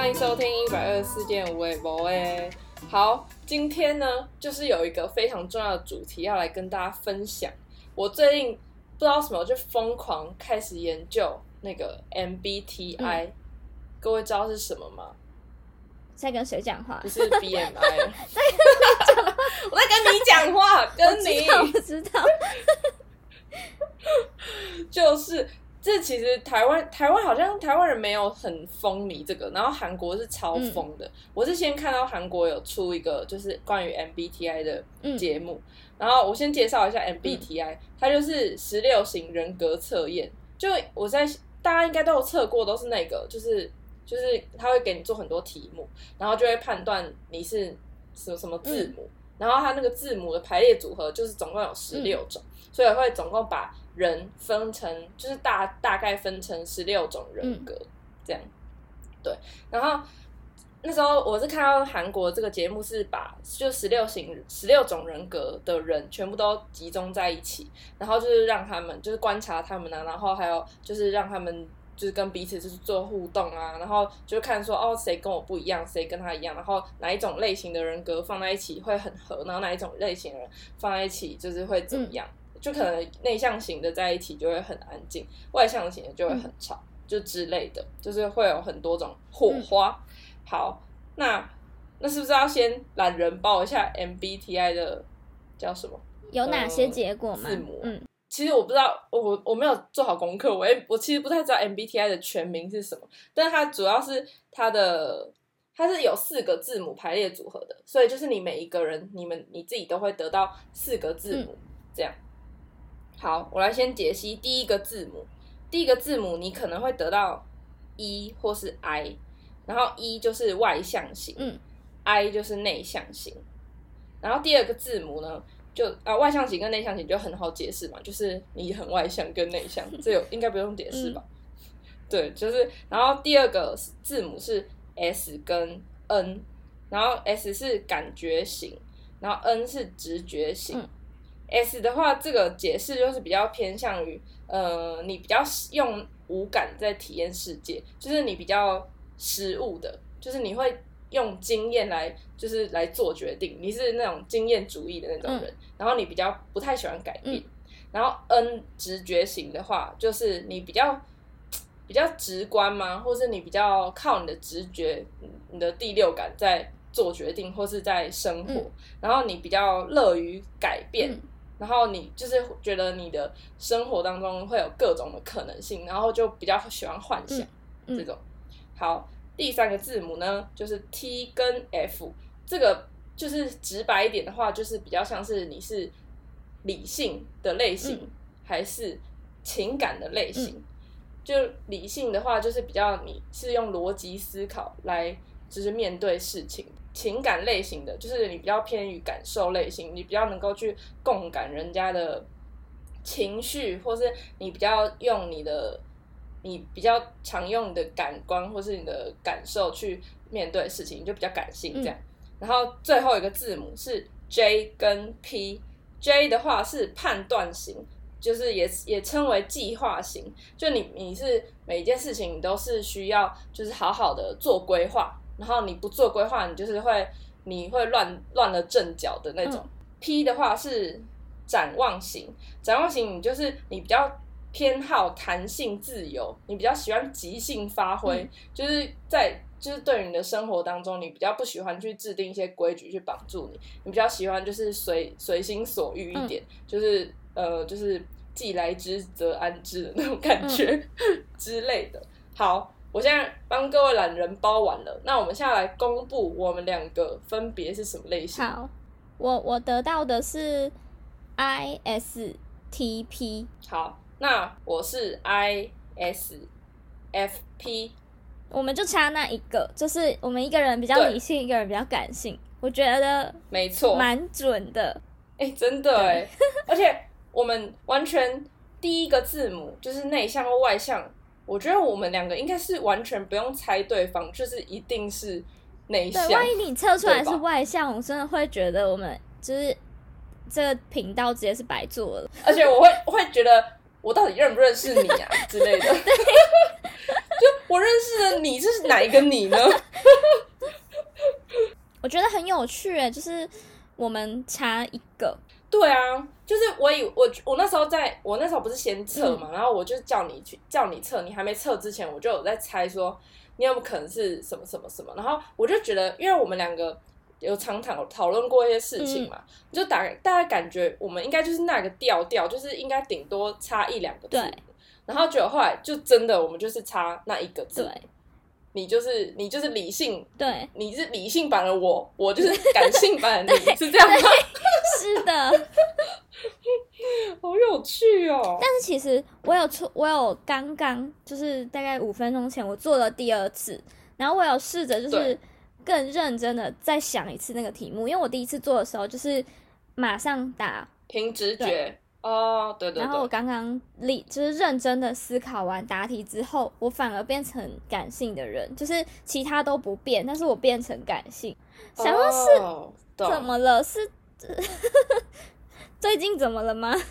欢迎收听一百二十四件无为博诶。好，今天呢，就是有一个非常重要的主题要来跟大家分享。我最近不知道什么，就疯狂开始研究那个 MBTI，、各位知道是什么吗？在跟谁讲话不？是 BMI，我在跟你讲话，跟你我知道，就是这其实台湾台湾好像台湾人没有很风靡这个，然后韩国是超疯的。我是先看到韩国有出一个就是关于 MBTI 的嗯。节目，然后我先介绍一下 MBTI，、它就是十六型人格测验。就我在大家应该都有测过，都是那个就是就是他会给你做很多题目，然后就会判断你是什么什么字母，然后它那个字母的排列组合就是总共有十六种，所以会总共把人分成就是大大概分成十六种人格、这样。对，然后那时候我是看到韩国这个节目是把就十六型十六种人格的人全部都集中在一起，然后就是让他们就是观察他们啊，然后还有就是让他们就是跟彼此就是做互动啊，然后就看说哦谁跟我不一样，谁跟他一样，然后哪一种类型的人格放在一起会很合，然后哪一种类型的人放在一起就是会怎么样，就可能内向型的在一起就会很安静，外向型的就会很吵，就之类的，就是会有很多种火花。好，那那是不是要先懒人报一下 MBTI 的叫什么？有哪些结果吗字母？嗯，其实我不知道，我我我没有做好功课，我也我其实不太知道 MBTI 的全名是什么，但是它主要是它的它是有四个字母排列组合的，所以就是你每一个人，你们你自己都会得到四个字母，这样。好，我来先解析第一个字母，第一个字母你可能会得到 E 或是 I，然后 E 就是外向型，嗯，I 就是内向型，然后第二个字母呢，就啊外向型跟内向型就很好解释嘛，就是你很外向跟内向，这有应该不用解释吧？对，就是然后第二个字母是 S 跟 N，然后 S 是感觉型，然后 N 是直觉型。嗯 S 的话，这个解释就是比较偏向于，呃，你比较用五感在体验世界，就是你比较实物的，就是你会用经验来，就是来做决定，你是那种经验主义的那种人，然后你比较不太喜欢改变。然后 N 直觉型的话，就是你比较 比较直观吗？或是你比较靠你的直觉、你的第六感在做决定，或是在生活，嗯然后你比较乐于改变。嗯然后你就是觉得你的生活当中会有各种的可能性，然后就比较喜欢幻想、嗯这种。好，第三个字母呢，就是 T 跟 F，这个就是直白一点的话，就是比较像是你是理性的类型，嗯还是情感的类型。就理性的话，就是比较你是用逻辑思考来就是面对事情。情感类型的，就是你比较偏于感受类型，你比较能够去共感人家的情绪，或是你比较用你的，你比较常用你的感官或是你的感受去面对事情，你就比较感性这样。然后最后一个字母是 J 跟 P，J 的话是判断型，就是也也称为计划型，就你你是每一件事情你都是需要就是好好的做规划，然后你不做规划，你就是会你会乱乱了阵脚的那种。P 的话是展望型，展望型你就是你比较偏好弹性自由，你比较喜欢即兴发挥，就是在就是对于你的生活当中，你比较不喜欢去制定一些规矩去绑住你，你比较喜欢就是随随心所欲一点，就是呃就是既来之则安之的那种感觉、之类的。好，我现在帮各位懒人包完了，那我们现在来公布我们两个分别是什么类型。好，我我得到的是 ISTP，好，那我是 ISFP，我们就差那一个，就是我们一个人比较理性，一个人比较感性，我觉得没错，蛮准的。哎、真的哎，而且我们完全第一个字母就是内向或外向，我觉得我们两个应该是完全不用猜对方，就是一定是内对，向。万一你测出来是外向，我真的会觉得我们就是这个频道直接是白做了。而且我会我会觉得我到底认不认识你啊之类的。就我认识的你是哪一个你呢？我觉得很有趣诶，就是我们差一个，对啊，就是我以我我那时候在我那时候不是先测嘛，然后我就叫你去叫你测，你还没测之前，我就有在猜说你有没有可能是什么什么什么，然后我就觉得，因为我们两个有常讨讨论过一些事情嘛，就大概大家感觉我们应该就是那个调调，就是应该顶多差一两个字，然后结果后来就真的我们就是差那一个字。你就是你就是理性，对，你是理性版的我，我就是感性版的你，是这样吗？是的，好有趣哦。但是其实我有出，我有刚刚就是大概五分钟前我做了第二次，然后我有试着就是更认真的再想一次那个题目，因为我第一次做的时候就是马上打凭直觉。哦，对对。然后我刚刚理就是认真的思考完答题之后，我反而变成感性的人，就是其他都不变，但是我变成感性。想说是怎么了？是 最近怎么了吗？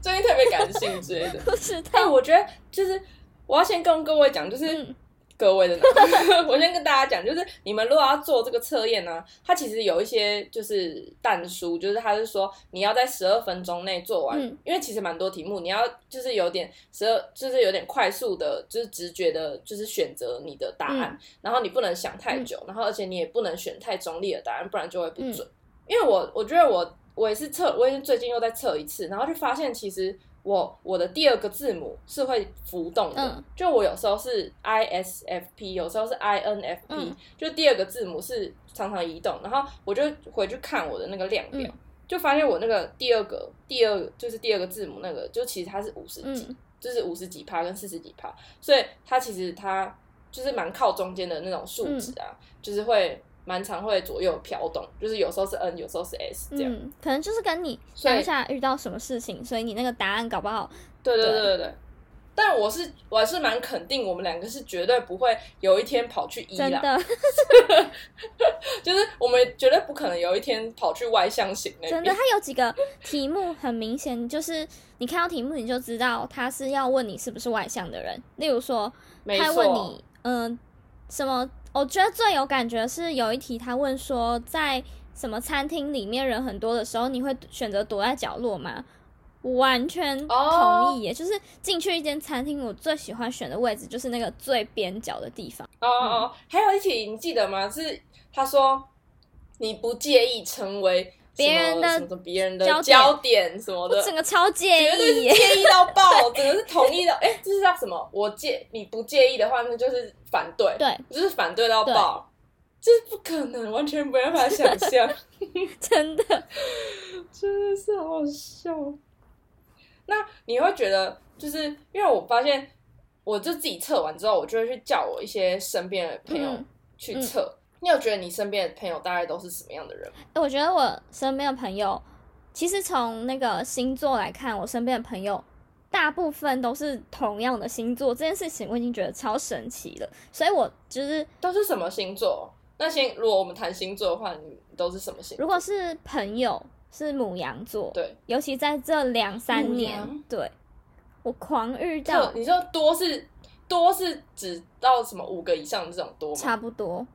最近特别感性之类的。不是，但，我觉得就是我要先跟各位讲，就是。各位的，我先跟大家讲，就是你们如果要做这个测验呢，它其实有一些就是淡书，就是它是说你要在十二分钟内做完，因为其实蛮多题目，你要就是有点十二，就是有点快速的，就是直觉的，就是选择你的答案，然后你不能想太久，然后而且你也不能选太中立的答案，不然就会不准。因为我我觉得我我也是测，我也是最近又在测一次，然后就发现其实。我我的第二个字母是会浮动的，就我有时候是 I S F P，有时候是 I N F P，就第二个字母是常常移动。然后我就回去看我的那个量表，就发现我那个第二个第二就是第二个字母那个，就其实它是五十几，就是五十几趴跟四十几趴，所以它其实它就是蛮靠中间的那种数值啊，就是会。蛮常会左右飘动，就是有时候是 N，有时候是 S 这样。嗯，可能就是跟你当下遇到什么事情，所以你那个答案搞不好。对对对对对。但我是我还是蛮肯定，我们两个是绝对不会有一天跑去一的。就是我们绝对不可能有一天跑去外向型那真的，他有几个题目很明显，就是你看到题目你就知道他是要问你是不是外向的人。例如说，他问你嗯什么。我觉得最有感觉是有一题，他问说，在什么餐厅里面人很多的时候，你会选择躲在角落吗？完全同意耶！就是进去一间餐厅，我最喜欢选的位置就是那个最边角的地方。哦哦，还有一题你记得吗？是他说你不介意成为。别人的什么别人的焦点。什么的，整个超介意，介意到爆，整个是同意的。哎，这是叫什么？我介你不介意的话，那就是反对，对，就是反对到爆，这是不可能，完全没办法想象，真的，真的是好好笑。那你会觉得，就是因为我发现，我就自己测完之后，我就会去叫我一些身边的朋友去测。你有觉得你身边的朋友大概都是什么样的人？我觉得我身边的朋友，其实从那个星座来看，我身边的朋友大部分都是同样的星座。这件事情我已经觉得超神奇了，所以我就是都是什么星座？那先如果我们谈星座的话，你都是什么星？如果是朋友是母羊座，对，尤其在这两三年，对我狂遇到。你说多是多是指到什么五个以上这种多吗？差不多。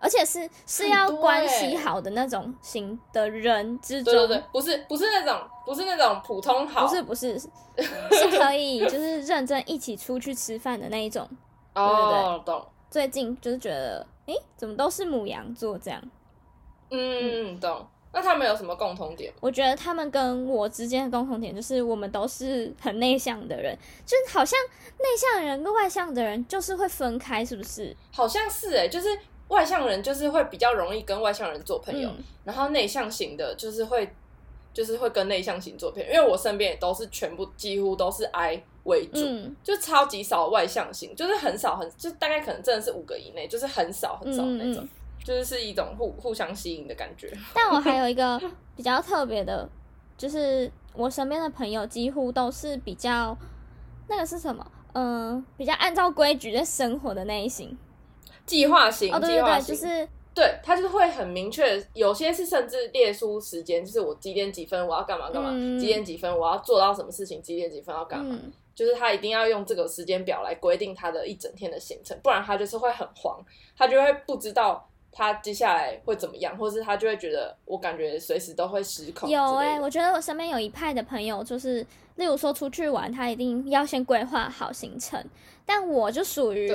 而且是是要关系好的那种型的人之中，对对对，不是不是那种不是那种普通好，不是不是 是可以就是认真一起出去吃饭的那一种。哦，懂。最近就是觉得，哎，怎么都是母羊座这样？嗯，懂。那他们有什么共同点？我觉得他们跟我之间的共同点就是我们都是很内向的人，就是好像内向人跟外向的人就是会分开，是不是？好像是哎，就是。外向人就是会比较容易跟外向人做朋友，然后内向型的就是会就是会跟内向型做朋友。因为我身边也都是全部几乎都是 I 为主，就超级少外向型，就是很少很就大概可能真的是五个以内，就是很少很少那种，就是是一种互互相吸引的感觉。但我还有一个 比较特别的，就是我身边的朋友几乎都是比较那个是什么？嗯，比较按照规矩在生活的那一型。计划型，计划型，就是对他就是会很明确，有些是甚至列出时间，就是我几点几分我要干嘛干嘛，几点几分我要做到什么事情，几点几分要干嘛，就是他一定要用这个时间表来规定他的一整天的行程，不然他就是会很慌，他就会不知道他接下来会怎么样，或是他就会觉得我感觉随时都会失控。有哎，我觉得我身边有一派的朋友，就是例如说出去玩，他一定要先规划好行程，但我就属于，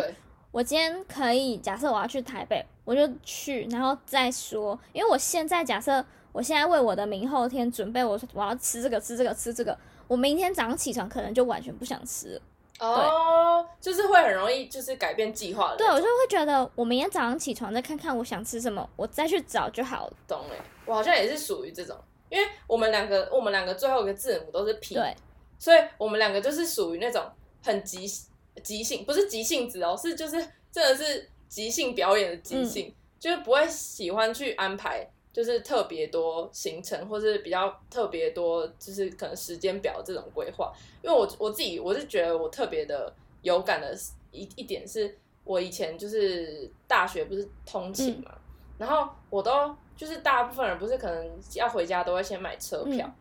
我今天可以假设我要去台北，我就去，然后再说，因为我现在假设我现在为我的明后天准备，我说我要吃这个吃这个吃这个。我明天早上起床可能就完全不想吃，哦，就是会很容易就是改变计划的。对，我就会觉得我明天早上起床再看看我想吃什么，我再去找就好了。懂哎，我好像也是属于这种，因为我们两个我们两个最后一个字母都是 P，对，所以我们两个就是属于那种很急急性，不是即兴子哦，是就是真的是即兴表演的即兴，就是不会喜欢去安排。就是特别多行程，或是比较特别多，就是可能时间表这种规划。因为我我自己我是觉得我特别的有感的一一点是，我以前就是大学不是通勤嘛，然后我都就是大部分人不是可能要回家都会先买车票。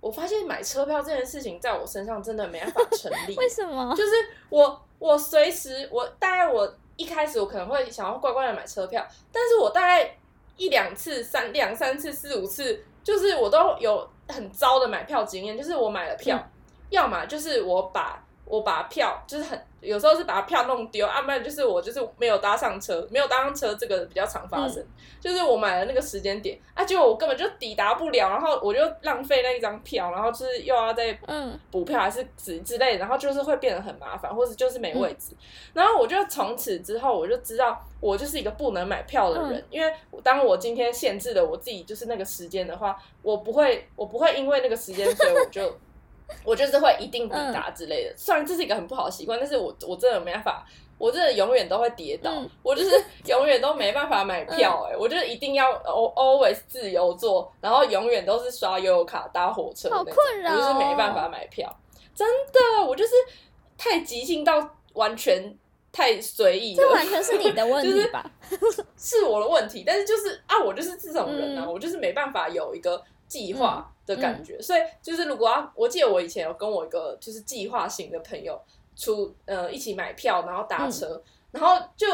我发现买车票这件事情在我身上真的没办法成立。为什么？就是我我随时我大概我一开始我可能会想要乖乖的买车票，但是我大概。一两次、三两三次、四五次，就是我都有很糟的买票经验。就是我买了票，要么就是我把我把票，就是很。有时候是把票弄丢，要不然就是我就是没有搭上车，没有搭上车，这个比较常发生。就是我买了那个时间点，啊，结果我根本就抵达不了，然后我就浪费那一张票，然后就是又要再补票还是之之类的，然后就是会变得很麻烦，或者就是没位置。然后我就从此之后我就知道，我就是一个不能买票的人，因为当我今天限制了我自己就是那个时间的话，我不会，我不会因为那个时间，所以我就。我就是会一定抵达之类的，虽然这是一个很不好的习惯，但是我我真的没办法，我真的永远都会跌倒，我就是 永远都没办法买票，哎，我就一定要 always 自由坐，然后永远都是刷悠游卡搭火车，好困扰，我就是没办法买票，真的，我就是太急性到完全太随意，这完全是你的问 题吧？是我的问题，但是就是啊，我就是这种人啊，我就是没办法有一个计划。的感觉，所以就是如果要，我记得我以前有跟我一个就是计划型的朋友出呃一起买票，然后搭车，然后就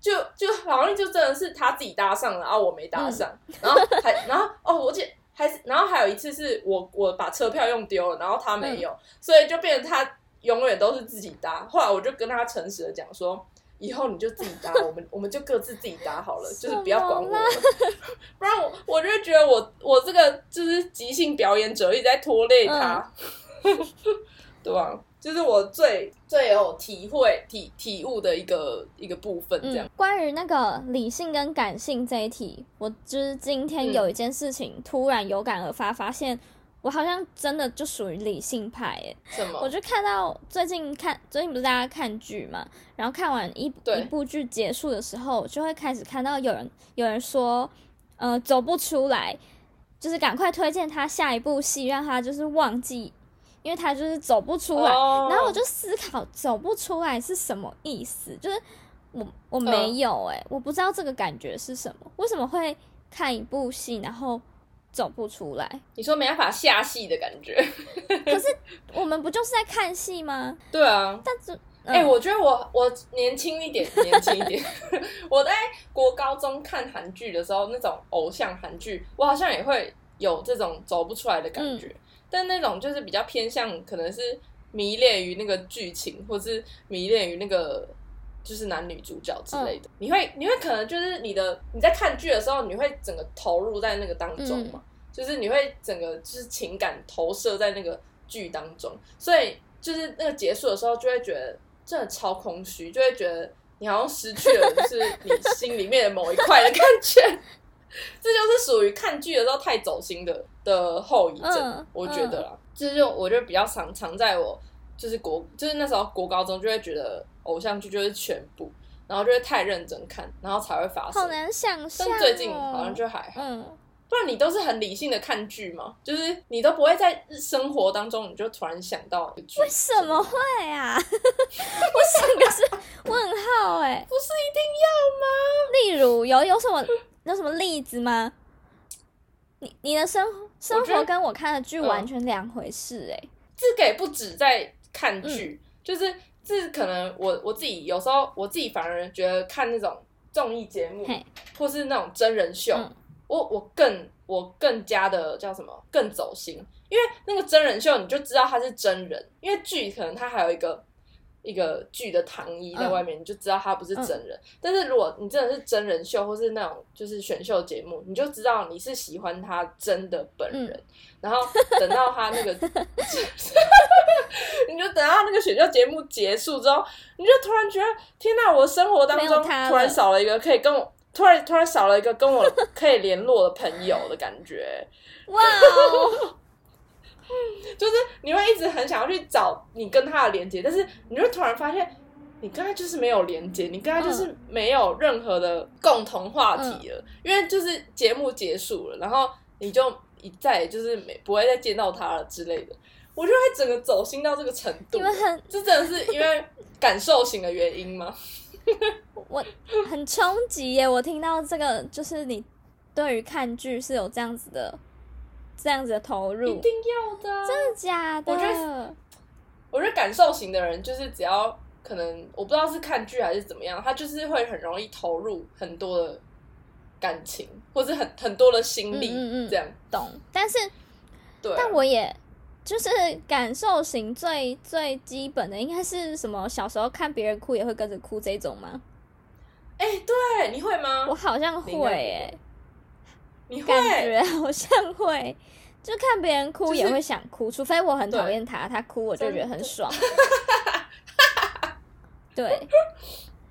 就就好像就真的是他自己搭上了，然后我没搭上，然后还然后哦，我记还是然后还有一次是我我把车票用丢了，然后他没有，所以就变成他永远都是自己搭。后来我就跟他诚实的讲说。以后你就自己搭，我们我们就各自自己搭好了，就是不要管我，不然我我就觉得我我这个就是即兴表演者一直在拖累他，对吧？就是我最最有体会体体悟的一个一个部分。这样关于那个理性跟感性这一题，我就是今天有一件事情突然有感而发，发现。我好像真的就属于理性派诶，什么？我就看到最近看最近不是大家看剧嘛，然后看完一一部剧结束的时候，就会开始看到有人有人说，呃，走不出来，就是赶快推荐他下一部戏，让他就是忘记，因为他就是走不出来。然后我就思考，走不出来是什么意思？就是我我没有诶，我不知道这个感觉是什么，为什么会看一部戏，然后。走不出来，你说没办法下戏的感觉，可是我们不就是在看戏吗？对啊，但是哎，我觉得我我年轻一点，年轻一点，我在国高中看韩剧的时候，那种偶像韩剧，我好像也会有这种走不出来的感觉，但那种就是比较偏向，可能是迷恋于那个剧情，或是迷恋于那个。就是男女主角之类的，你会你会可能就是你的你在看剧的时候，你会整个投入在那个当中嘛？就是你会整个就是情感投射在那个剧当中，所以就是那个结束的时候，就会觉得真的超空虚，就会觉得你好像失去了就是你心里面的某一块的感觉。这就是属于看剧的时候太走心的的后遗症，我觉得啦。这就我觉得比较常常在我就是国就是那时候国高中就会觉得。偶像剧就是全部，然后就会太认真看，然后才会发生。好难想象。但最近好像就还嗯，不然你都是很理性的看剧吗？就是你都不会在生活当中，你就突然想到一为什么会啊？我想的是问号哎，不是一定要吗？例如有有什么有什么例子吗？你你的生生活跟我看的剧完全两回事哎。这个也不止在看剧。就是这可能我我自己有时候我自己反而觉得看那种综艺节目或是那种真人秀，我我更我更加的叫什么更走心，因为那个真人秀你就知道他是真人，因为剧可能他还有一个。一个剧的糖衣在外面，你就知道他不是真人。但是如果你真的是真人秀，或是那种就是选秀节目，你就知道你是喜欢他真的本人。然后等到他那个，你就等到那个选秀节目结束之后，你就突然觉得，天哪！我生活当中突然少了一个可以跟我，突然突然少了一个跟我 可以联络的朋友的感觉。哇！就是你会一直很想要去找你跟他的连接，但是你就突然发现，你跟他就是没有连接，你跟他就是没有任何的共同话题了，因为就是节目结束了，然后你就一再就是没不会再见到他了之类的。我就会整个走心到这个程度，这真的是因为感受型的原因吗？我很冲击耶！我听到这个，就是你对于看剧是有这样子的。这样子的投入一定要的，真的假的？我觉得，我觉得感受型的人就是只要可能我不知道是看剧还是怎么样，他就是会很容易投入很多的感情，或者很很多的心力，嗯嗯，这样懂。但是，对，但我也就是感受型最最基本的应该是什么？小时候看别人哭也会跟着哭这种吗？哎，对，你会吗？我好像会，哎。感觉好像会，就看别人哭也会想哭，除非我很讨厌他，他哭我就觉得很爽。对，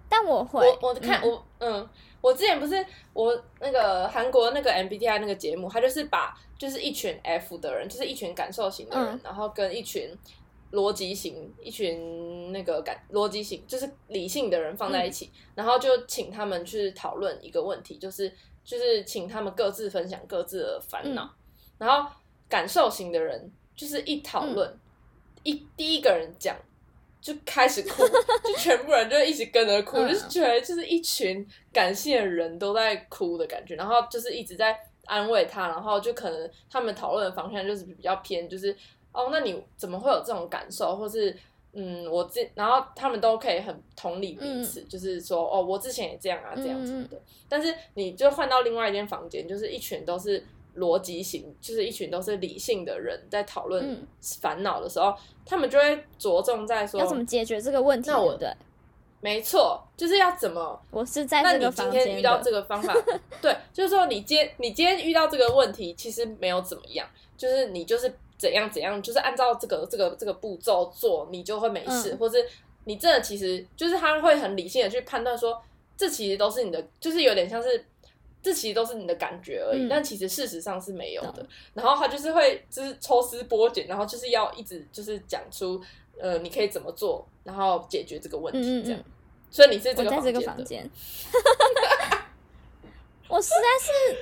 但我会，我我看我嗯，我之前不是我那个韩国那个 MBTI 那个节目，他就是把就是一群 F 的人，就是一群感受型的人，然后跟一群逻辑型、一群那个感逻辑型，就是理性的人放在一起，然后就请他们去讨论一个问题，就是。就是请他们各自分享各自的烦恼，然后感受型的人就是一讨论，一第一个人讲就开始哭，就全部人就一起跟着哭，就是觉得就是一群感性的人都在哭的感觉，然后就是一直在安慰他，然后就可能他们讨论的方向就是比较偏，就是哦，那你怎么会有这种感受，或是？嗯，我这然后他们都可以很同理彼此，就是说哦，我之前也这样啊，这样子的。但是你就换到另外一间房间，就是一群都是逻辑型，就是一群都是理性的人在讨论烦恼的时候，他们就会着重在说要怎么解决这个问题。那我对，没错，就是要怎么。我是在那你今天遇到这个方法，对，就是说你今你今天遇到这个问题，其实没有怎么样，就是你就是。怎样怎样，就是按照这个这个这个步骤做，你就会没事，或是你真的其实就是他会很理性的去判断说，这其实都是你的，就是有点像是这其实都是你的感觉而已，但其实事实上是没有的。然后他就是会就是抽丝剥茧，然后就是要一直就是讲出呃你可以怎么做，然后解决这个问题这样。所以你是这个在这个房间，我实在是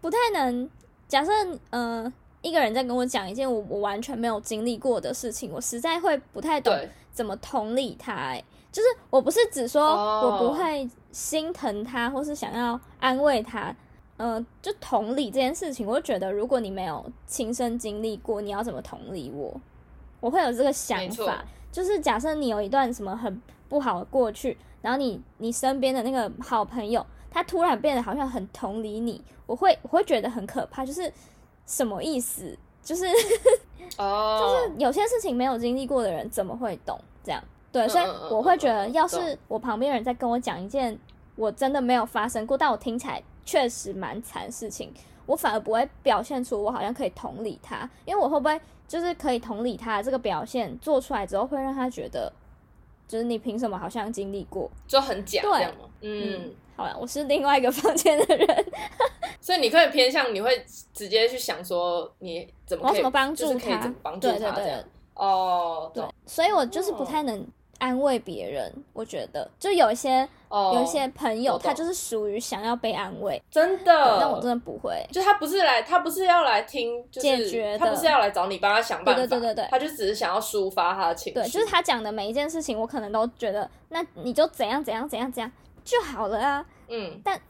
不太能假设呃。一个人在跟我讲一件我我完全没有经历过的事情，我实在会不太懂怎么同理他。哎，就是我不是只说我不会心疼他，或是想要安慰他，嗯，就同理这件事情，我就觉得如果你没有亲身经历过，你要怎么同理我？我会有这个想法，就是假设你有一段什么很不好的过去，然后你你身边的那个好朋友，他突然变得好像很同理你，我会我会觉得很可怕，就是。什么意思？就是哦，就是有些事情没有经历过的人怎么会懂？这样对，所以我会觉得，要是我旁边人在跟我讲一件我真的没有发生过，但我听起来确实蛮惨事情，我反而不会表现出我好像可以同理他，因为我会不会就是可以同理他这个表现做出来之后，会让他觉得，就是你凭什么好像经历过就很假，对吗？嗯。好了，我是另外一个房间的人，所以你可以偏向，你会直接去想说你怎么怎么帮助他，帮助他这样。哦，对，所以我就是不太能安慰别人。我觉得就有一些有一些朋友，他就是属于想要被安慰，真的。但我真的不会，就他不是来，他不是要来听解决，他不是要来找你帮他想办法，对对对对，他就只是想要抒发他的情绪。对，就是他讲的每一件事情，我可能都觉得，那你就怎样怎样怎样怎样。就好了啊，嗯，但，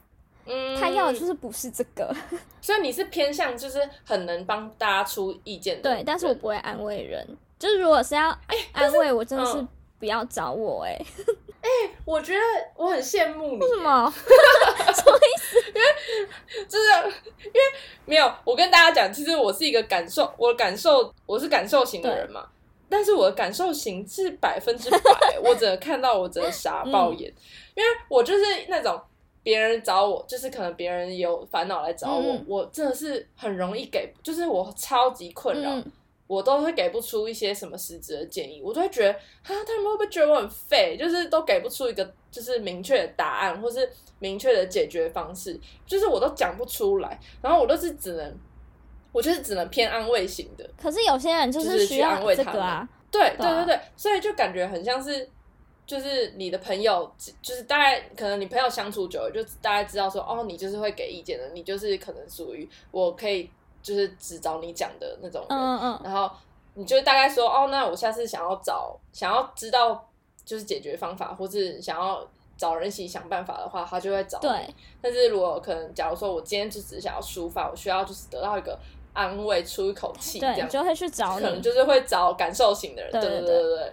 嗯，他要的就是不是这个，所以你是偏向就是很能帮大家出意见的，对，但是我不会安慰人，就是如果是要安慰，我真的是不要找我哎。哎，我觉得我很羡慕你。为什么？什么意思？因为就是因为没有我跟大家讲，其实我是一个感受，我感受我是感受型的人嘛。但是我的感受型是百分之百，我只能看到我只能傻爆眼，因为我就是那种别人找我，就是可能别人有烦恼来找我，我真的是很容易给，就是我超级困扰。我都会给不出一些什么实质的建议，我都会觉得啊，他们会不会觉得我很废？就是都给不出一个就是明确的答案，或是明确的解决方式，就是我都讲不出来。然后我都是只能，我就是只能偏安慰型的。可是有些人就是需要安慰他们，对对对对，所以就感觉很像是，就是你的朋友，就是大概可能你朋友相处久了，就大概知道说，哦，你就是会给意见的，你就是可能属于我可以。就是只找你讲的那种人，嗯嗯然后你就大概说哦，那我下次想要找想要知道就是解决方法，或是想要找人一起想办法的话，他就会找你。但是如果可能，假如说我今天就只是想要抒发，我需要就是得到一个安慰，出一口气，这样就会去找你，可能就是会找感受型的人。对对对对对。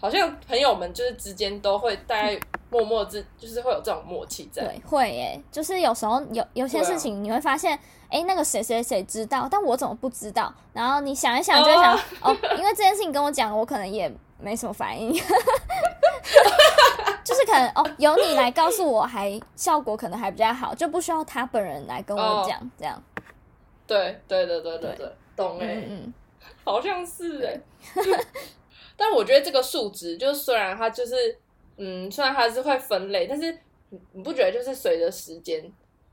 好像朋友们就是之间都会大概默默之，就是会有这种默契在。对，会诶，就是有时候有有些事情你会发现，哎，那个谁谁谁知道，但我怎么不知道？然后你想一想，就会想，哦，因为这件事情跟我讲，我可能也没什么反应。就是可能哦，由你来告诉我，还效果可能还比较好，就不需要他本人来跟我讲，这样。对对对对对对，懂哎，嗯，好像是哎。但我觉得这个数值，就是虽然它就是，嗯，虽然它是会分类，但是你你不觉得就是随着时间，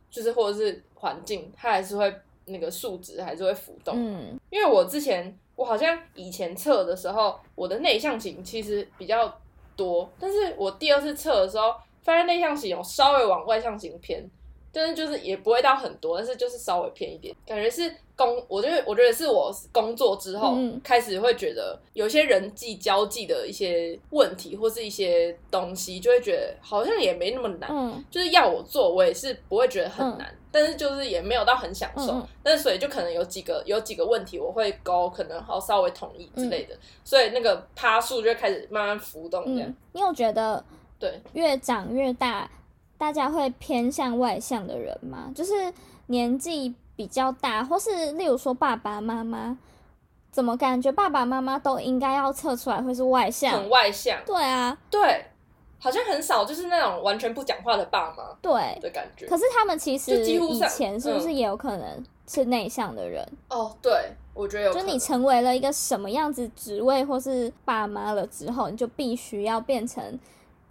就是或者是环境，它还是会那个数值还是会浮动。嗯，因为我之前我好像以前测的时候，我的内向型其实比较多，但是我第二次测的时候，发现内向型有稍微往外向型偏。但是就是也不会到很多，但是就是稍微偏一点，感觉是工，我觉得我觉得是我工作之后开始会觉得有些人际交际的一些问题或是一些东西，就会觉得好像也没那么难，就是要我做，我也是不会觉得很难，但是就是也没有到很享受，但是所以就可能有几个有几个问题我会勾，可能好稍微同意之类的，所以那个趴数就开始慢慢浮动这样。你有觉得对越长越大？大家会偏向外向的人吗？就是年纪比较大，或是例如说爸爸妈妈，怎么感觉爸爸妈妈都应该要测出来会是外向？很外向。对啊，对，好像很少就是那种完全不讲话的爸妈。对的感觉。可是他们其实以前是不是也有可能是内向的人？哦，对，我觉得有。就你成为了一个什么样子职位或是爸妈了之后，你就必须要变成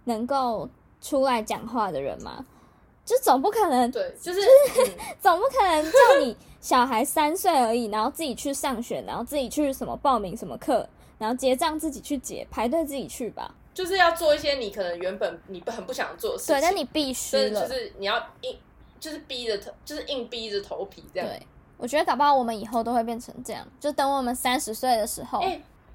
能够。出来讲话的人嘛，就总不可能，对，就是 总不可能叫你小孩三岁而已，然后自己去上学，然后自己去什么报名什么课，然后结账自己去结，排队自己去吧。就是要做一些你可能原本你很不想做的事情，对，但你必须了，就是你要硬，就是逼着头，就是硬逼着头皮这样。对，我觉得搞不好我们以后都会变成这样，就等我们三十岁的时候。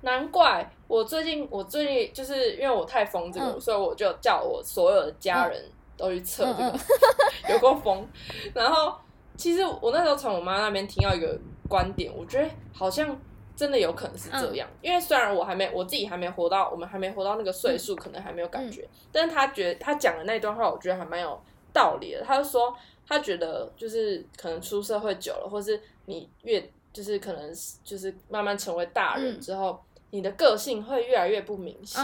难怪我最近我最近就是因为我太疯这个，所以我就叫我所有的家人都去测这个，有过疯。然后其实我那时候从我妈那边听到一个观点，我觉得好像真的有可能是这样。因为虽然我还没我自己还没活到我们还没活到那个岁数，可能还没有感觉，但是他觉得他讲的那段话，我觉得还蛮有道理的。他就说他觉得就是可能出社会久了，或是你越就是可能就是慢慢成为大人之后。你的个性会越来越不明显，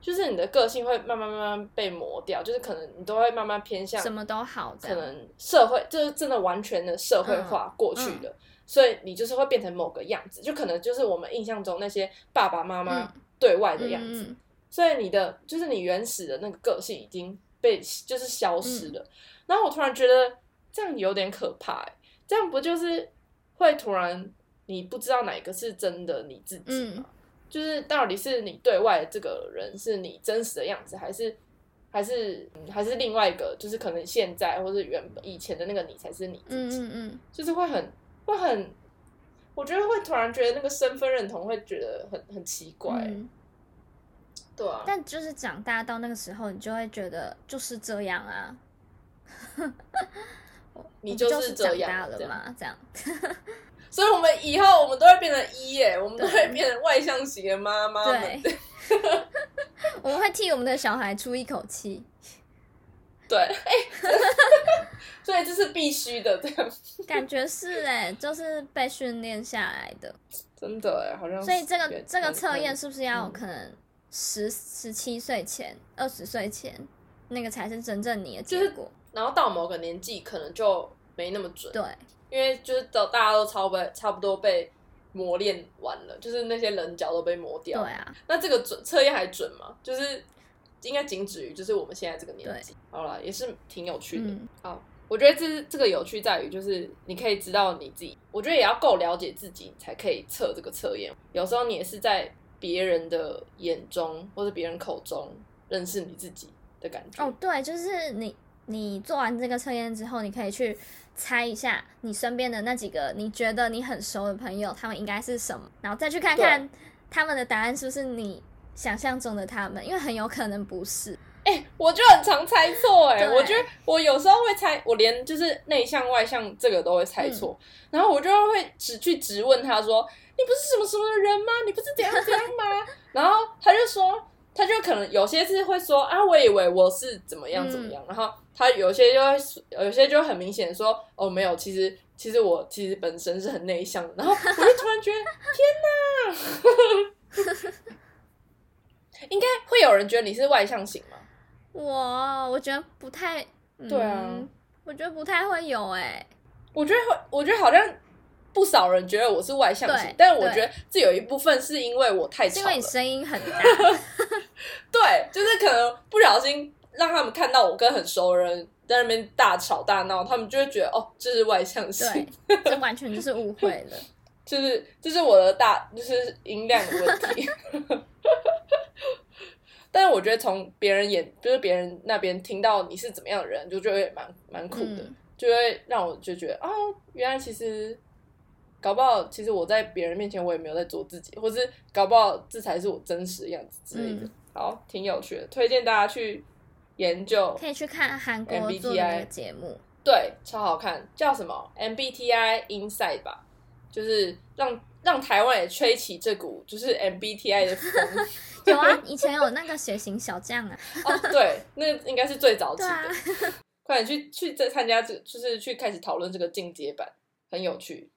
就是你的个性会慢慢慢慢被磨掉，就是可能你都会慢慢偏向什么都好，可能社会就是真的完全的社会化过去了，所以你就是会变成某个样子，就可能就是我们印象中那些爸爸妈妈对外的样子，所以你的就是你原始的那个个性已经被就是消失了。然后我突然觉得这样有点可怕，这样不就是会突然你不知道哪个是真的你自己吗？就是到底是你对外的这个人是你真实的样子，还是还是还是另外一个？就是可能现在或者原本以前的那个你才是你自己。嗯嗯嗯，就是会很会很，我觉得会突然觉得那个身份认同会觉得很很奇怪。对啊。但就是长大到那个时候，你就会觉得就是这样啊。你就是长大了嘛？这样。所以，我们以后我们都会变成一耶，我们都会变成外向型的妈妈们。我们会替我们的小孩出一口气。对，哎，所以这是必须的，这样感觉是哎，就是被训练下来的，真的哎，好像。所以这个这个测验是不是要可能十十七岁前、二十岁前那个才是真正你的结果？然后到某个年纪可能就没那么准，对，因为就是都大家都差不差不多被磨练完了，就是那些棱角都被磨掉，对啊。那这个准测验还准吗？就是。应该仅止于就是我们现在这个年纪，好了，也是挺有趣的。好，我觉得这这个有趣在于，就是你可以知道你自己，我觉得也要够了解自己，才可以测这个测验。有时候你也是在别人的眼中或者别人口中认识你自己的感觉。哦，对，就是你你做完这个测验之后，你可以去猜一下你身边的那几个你觉得你很熟的朋友，他们应该是什么，然后再去看看他们的答案是不是你。想象中的他们，因为很有可能不是。哎，我就很常猜错哎，我觉得我有时候会猜，我连就是内向外向这个都会猜错，然后我就会只去质问他说：“你不是什么什么的人吗？你不是怎样怎样吗？”然后他就说，他就可能有些是会说啊，我以为我是怎么样怎么样，然后他有些就会有些就很明显说哦，没有，其实其实我其实本身是很内向的，然后我就突然觉得 天哪！应该会有人觉得你是外向型吗？我我觉得不太，对啊，我觉得不太会有哎。我觉得会，我觉得好像不少人觉得我是外向型，但是我觉得这有一部分是因为我太吵了，因为你声音很大。对，就是可能不小心让他们看到我跟很熟的人在那边大吵大闹，他们就会觉得哦，这是外向型，这完全就是误会了。就是这是我的大，就是音量的问题。但是我觉得从别人眼，就是别人那边听到你是怎么样的人，就觉得蛮蛮苦的，就会让我就觉得啊，原来其实搞不好，其实我在别人面前我也没有在做自己，或是搞不好这才是我真实的样子之类的。好，挺有趣的，推荐大家去研究，可以去看韩国 MBTI 节目，对，超好看，叫什么 MBTI Inside 吧，就是让让台湾也吹起这股就是 MBTI 的风。有啊，以前有那个血型小将啊。哦，对，那应该是最早期的。快点去去再参加这，就是去开始讨论这个进阶版，很有趣。